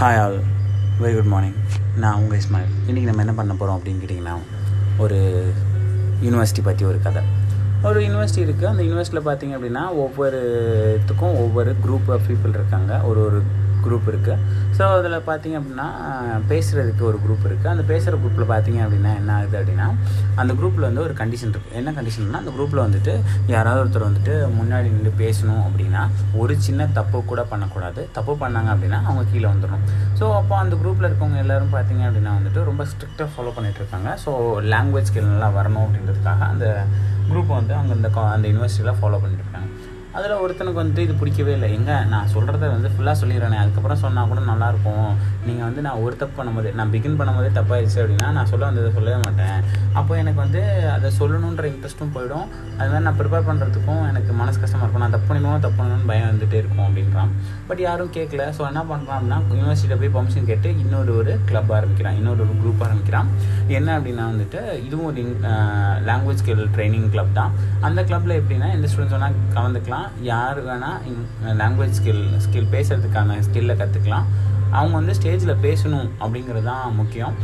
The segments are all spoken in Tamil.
Hi all very good morning நான் உங்கள் இஸ்மாயில். இன்றைக்கி நம்ம என்ன பண்ண போகிறோம் அப்படின்னு கேட்டிங்கன்னா ஒரு யூனிவர்சிட்டி பற்றி ஒரு கதை. ஒரு யூனிவர்சிட்டி இருக்குது அந்த யூனிவர்சிட்டியில் பார்த்தீங்க அப்படின்னா ஒவ்வொரு இதுக்கும் ஒவ்வொரு குரூப் ஆஃப் பீப்புள் இருக்காங்க. ஒரு ஒரு குரூப் இருக்குது ஸோ அதில் பார்த்தீங்க அப்படின்னா பேசுகிறதுக்கு ஒரு குரூப் இருக்குது அந்த பேசுகிற குரூப்பில் பார்த்தீங்க அப்படின்னா என்ன ஆகுது அப்படின்னா அந்த குரூப்பில் வந்து ஒரு கண்டிஷன் இருக்குது என்ன கண்டிஷன்னா அந்த குரூப்பில் வந்துட்டு யாராவது ஒருத்தர் வந்துட்டு முன்னாடி நின்று பேசணும் அப்படின்னா ஒரு சின்ன தப்பு கூட பண்ணக்கூடாது. தப்பு பண்ணாங்க அப்படின்னா அவங்க கீழே வந்துடணும். ஸோ அப்போ அந்த குரூப்பில் இருக்கவங்க எல்லோரும் பார்த்தீங்க அப்படின்னா வந்துட்டு ரொம்ப ஸ்ட்ரிக்டாக ஃபாலோ பண்ணிட்டு இருக்காங்க. ஸோ லாங்குவேஜ் ஸ்கில் நல்லா வரணும் அப்படின்றதுக்காக அந்த குரூப்பை வந்து அவங்க அந்த கா- அந்த யூனிவர்சிட்டியில் ஃபாலோ பண்ணிட்டு இருக்காங்க. அதில் ஒருத்தனுக்கு வந்துட்டு இது பிடிக்கவே இல்லை. எங்க? நான் சொல்கிறத வந்து ஃபுல்லாக சொல்லிடுறேனே. அதுக்கப்புறம் சொன்னால் கூட நல்லாயிருக்கும். நீங்கள் வந்து நான் ஒரு தப்பு பண்ணும்போது நான் பிகின் பண்ணும்போது தப்பாயிடுச்சு அப்படின்னா நான் சொல்ல வந்ததை சொல்லவே மாட்டேன். அப்போ எனக்கு வந்து அதை சொல்லணுன்ற இன்ட்ரெஸ்ட்டும் போயிடும். அது மாதிரி நான் ப்ரிப்பேர் பண்ணுறதுக்கும் எனக்கு மனசு கஷ்டமாக இருக்கும். நான் தப்பு பண்ணணும் தப்பு பண்ணணும்னு பயம் வந்துட்டே இருக்கும் அப்படின்றான். பட் யாரும் கேட்கல ஸோ என்ன பண்ணுறான் அப்படின்னா யூனிவர்சிட்டியில் போய் பர்மிஷன் கேட்டு இன்னொரு ஒரு கிளப் ஆரம்பிக்கிறான். இன்னொரு ஒரு குரூப் ஆரம்பிக்கிறான். என்ன அப்படின்னா வந்துட்டு இதுவும் ஒரு லாங்குவேஜ் ஸ்கில் ட்ரைனிங் கிளப் தான். அந்த கிளப்பில் எப்படின்னா எந்த ஸ்டூடெண்ட்ஸ் வேணால் கலந்துக்கலாம். யார் வேணால் லாங்குவேஜ் ஸ்கில் ஸ்கில் பேசுகிறதுக்கான ஸ்கில்லை கற்றுக்கலாம் அவங்க வந்து ஸ்டேஜில் பேசணும் அப்படிங்கிறது தான் முக்கியம்.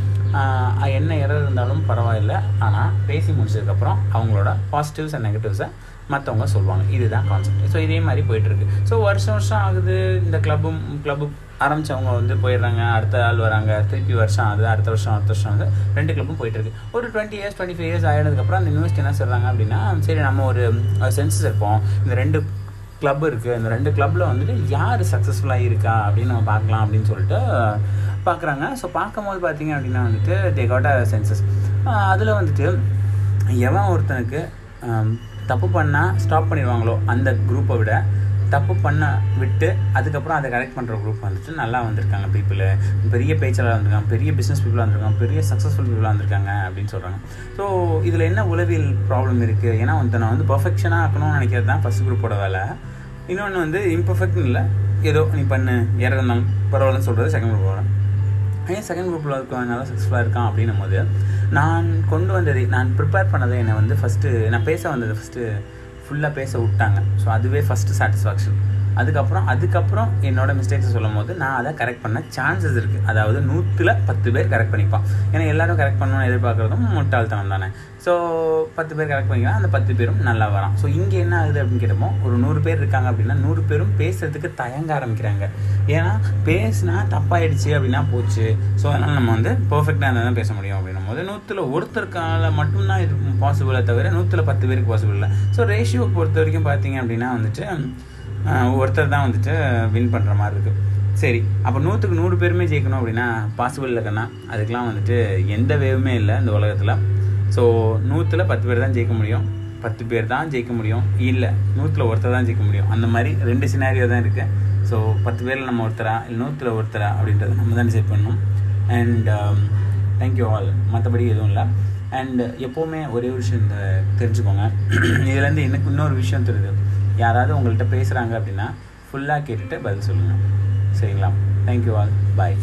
என்ன எரர் இருந்தாலும் பரவாயில்ல. ஆனால் பேசி முடிச்சதுக்கப்புறம் அவங்களோட பாசிட்டிவ்ஸ் அண்ட் நெகட்டிவ்ஸை மற்றவங்க சொல்லுவாங்க. இதுதான் கான்செப்ட் ஸோ இதே மாதிரி போயிட்டுருக்கு. ஸோ வருஷம் வருஷம் ஆகுது. இந்த கிளப்பும் கிளப்பு ஆரம்பித்தவங்க வந்து போயிடுறாங்க. அடுத்த ஆள் வராங்க. திருப்பி வருஷம் ஆகுது. அடுத்த வருஷம் அடுத்த வருஷம் வந்து ரெண்டு கிளப்பும் போயிட்டு இருக்கு ஒரு twenty years twenty five years ஆகினதுக்கப்புறம் அந்த யூனிவர்சிட்டி என்ன சொல்கிறாங்க அப்படின்னா சரி நம்ம ஒரு சென்சஸ் இருப்போம் இந்த ரெண்டு கிளப் இருக்குது இந்த ரெண்டு கிளப்பில் வந்துட்டு யார் சக்ஸஸ்ஃபுல்லாக இருக்கா அப்படின்னு நம்ம பார்க்கலாம் அப்படின்னு சொல்லிட்டு பார்க்குறாங்க. ஸோ பார்க்கும்போது பார்த்தீங்க அப்படின்னா வந்துட்டு தே காட் அ சென்சஸ் அதில் வந்துட்டு எவன் ஒருத்தனுக்கு தப்பு பண்ணால் ஸ்டாப் பண்ணிடுவாங்களோ அந்த குரூப்பை விட தப்பு பண்ண விட்டு அதுக்கப்புறம் அதை கரெக்ட் பண்ணுற குரூப் வந்துட்டு நல்லா வந்திருக்காங்க பீப்புள் பெரிய பேச்சாளர் வந்திருக்காங்க பெரிய பிஸ்னஸ் பீப்புளாக வந்திருக்காங்க பெரிய சக்ஸஸ்ஃபுல் பீப்புளாக வந்திருக்காங்க அப்படின்னு சொல்கிறாங்க ஸோ இதில் என்ன உளவியல் ப்ராப்ளம் இருக்குது ஏன்னா வந்து நான் வந்து பர்ஃபெக்ஷனாக ஆக்கணும்னு நினைக்கிறது தான் ஃபஸ்ட் குரூப்போட வேலை. இன்னொன்று வந்து இம்பர்ஃபெக்ட்னு இல்லை ஏதோ நீ பண்ணு யாராக இருந்தாலும் பரவாயில்லன்னு சொல்கிறது செகண்ட் குரூப் ஏன் செகண்ட் குரூப்பில் இருக்கவன் நல்லா சக்ஸஸ்ஃபுல்லாக இருக்கான் அப்படின்னும் போது நான் கொண்டு வந்தது நான் ப்ரிப்பேர் பண்ணதை என்னை வந்து ஃபஸ்ட்டு நான் பேச வந்தது ஃபஸ்ட்டு ஃபுல்லாக பேச விட்டாங்க. ஸோ அதுவே ஃபஸ்ட்டு சாட்டிஸ்ஃபேக்ஷன் அதுக்கப்புறம் அதுக்கப்புறம் என்னோட மிஸ்டேக்ஸை சொல்லும் போது நான் அதை கரெக்ட் பண்ண சான்சஸ் இருக்குது அதாவது நூற்றில் பத்து பேர் கரெக்ட் பண்ணிப்பான். ஏன்னா எல்லாரும் கரெக்ட் பண்ணணும்னு எதிர்பார்க்குறதும் முட்டாள்தனம் தானே. ஸோ பத்து பேர் கரெக்ட் பண்ணிக்கலாம் அந்த பத்து பேரும் நல்லா வரான். ஸோ இங்கே என்ன ஆகுது அப்படின்னு கேட்டமோ ஒரு நூறு பேர் இருக்காங்க அப்படின்னா நூறு பேரும் பேசுறதுக்கு தயங்க ஆரம்பிக்கிறாங்க. ஏன்னா பேசினா தப்பாயிடுச்சு அப்படின்னா போச்சு. ஸோ அதனால் நம்ம வந்து பர்ஃபெக்டாக இருந்தால் தான் பேச முடியும் அப்படின்னும் போது நூற்றில் ஒருத்தருக்கால மட்டும்தான் இது பாசிபிளே தவிர நூற்றில் பத்து பேருக்கு பாசிபிள் இல்லை. ஸோ ரேஷியோ பொறுத்த வரைக்கும் பார்த்தீங்க அப்படின்னா வந்துட்டு ஒருத்தர் தான் வந்துட்டு வின் பண்ணுற மாதிரி இருக்குது சரி அப்போ நூற்றுக்கு நூறு பேருமே ஜெயிக்கணும் அப்படின்னா பாசிபிள் இல்லைக்கண்ணா அதுக்கெலாம் வந்துட்டு எந்த வேவுமே இல்லை இந்த உலகத்தில். ஸோ நூற்றில் பத்து பேர் தான் ஜெயிக்க முடியும். பத்து பேர் தான் ஜெயிக்க முடியும். இல்லை நூற்றில் ஒருத்தர் தான் ஜெயிக்க முடியும். அந்த மாதிரி ரெண்டு சினாரியோ தான் இருக்குது ஸோ பத்து பேரில் நம்ம ஒருத்தரா இல்லை நூற்றில் ஒருத்தரா அப்படின்றத நம்ம தான் டிசைட் பண்ணணும். அண்ட் தேங்க்யூ ஆல் மற்றபடி எதுவும் இல்லை. அண்ட் எப்போவுமே ஒரே ஒரு விஷயம் இந்த தெரிஞ்சுக்கோங்க இதுலேருந்து எனக்கு இன்னொரு விஷயம் தெரியுது. யாராவது உங்கள்கிட்ட பேசுகிறாங்க அப்படின்னா ஃபுல்லாக கேட்டுட்டு பதில் சொல்லுங்கள் சரிங்களா? தேங்க்யூ ஆல் பாய்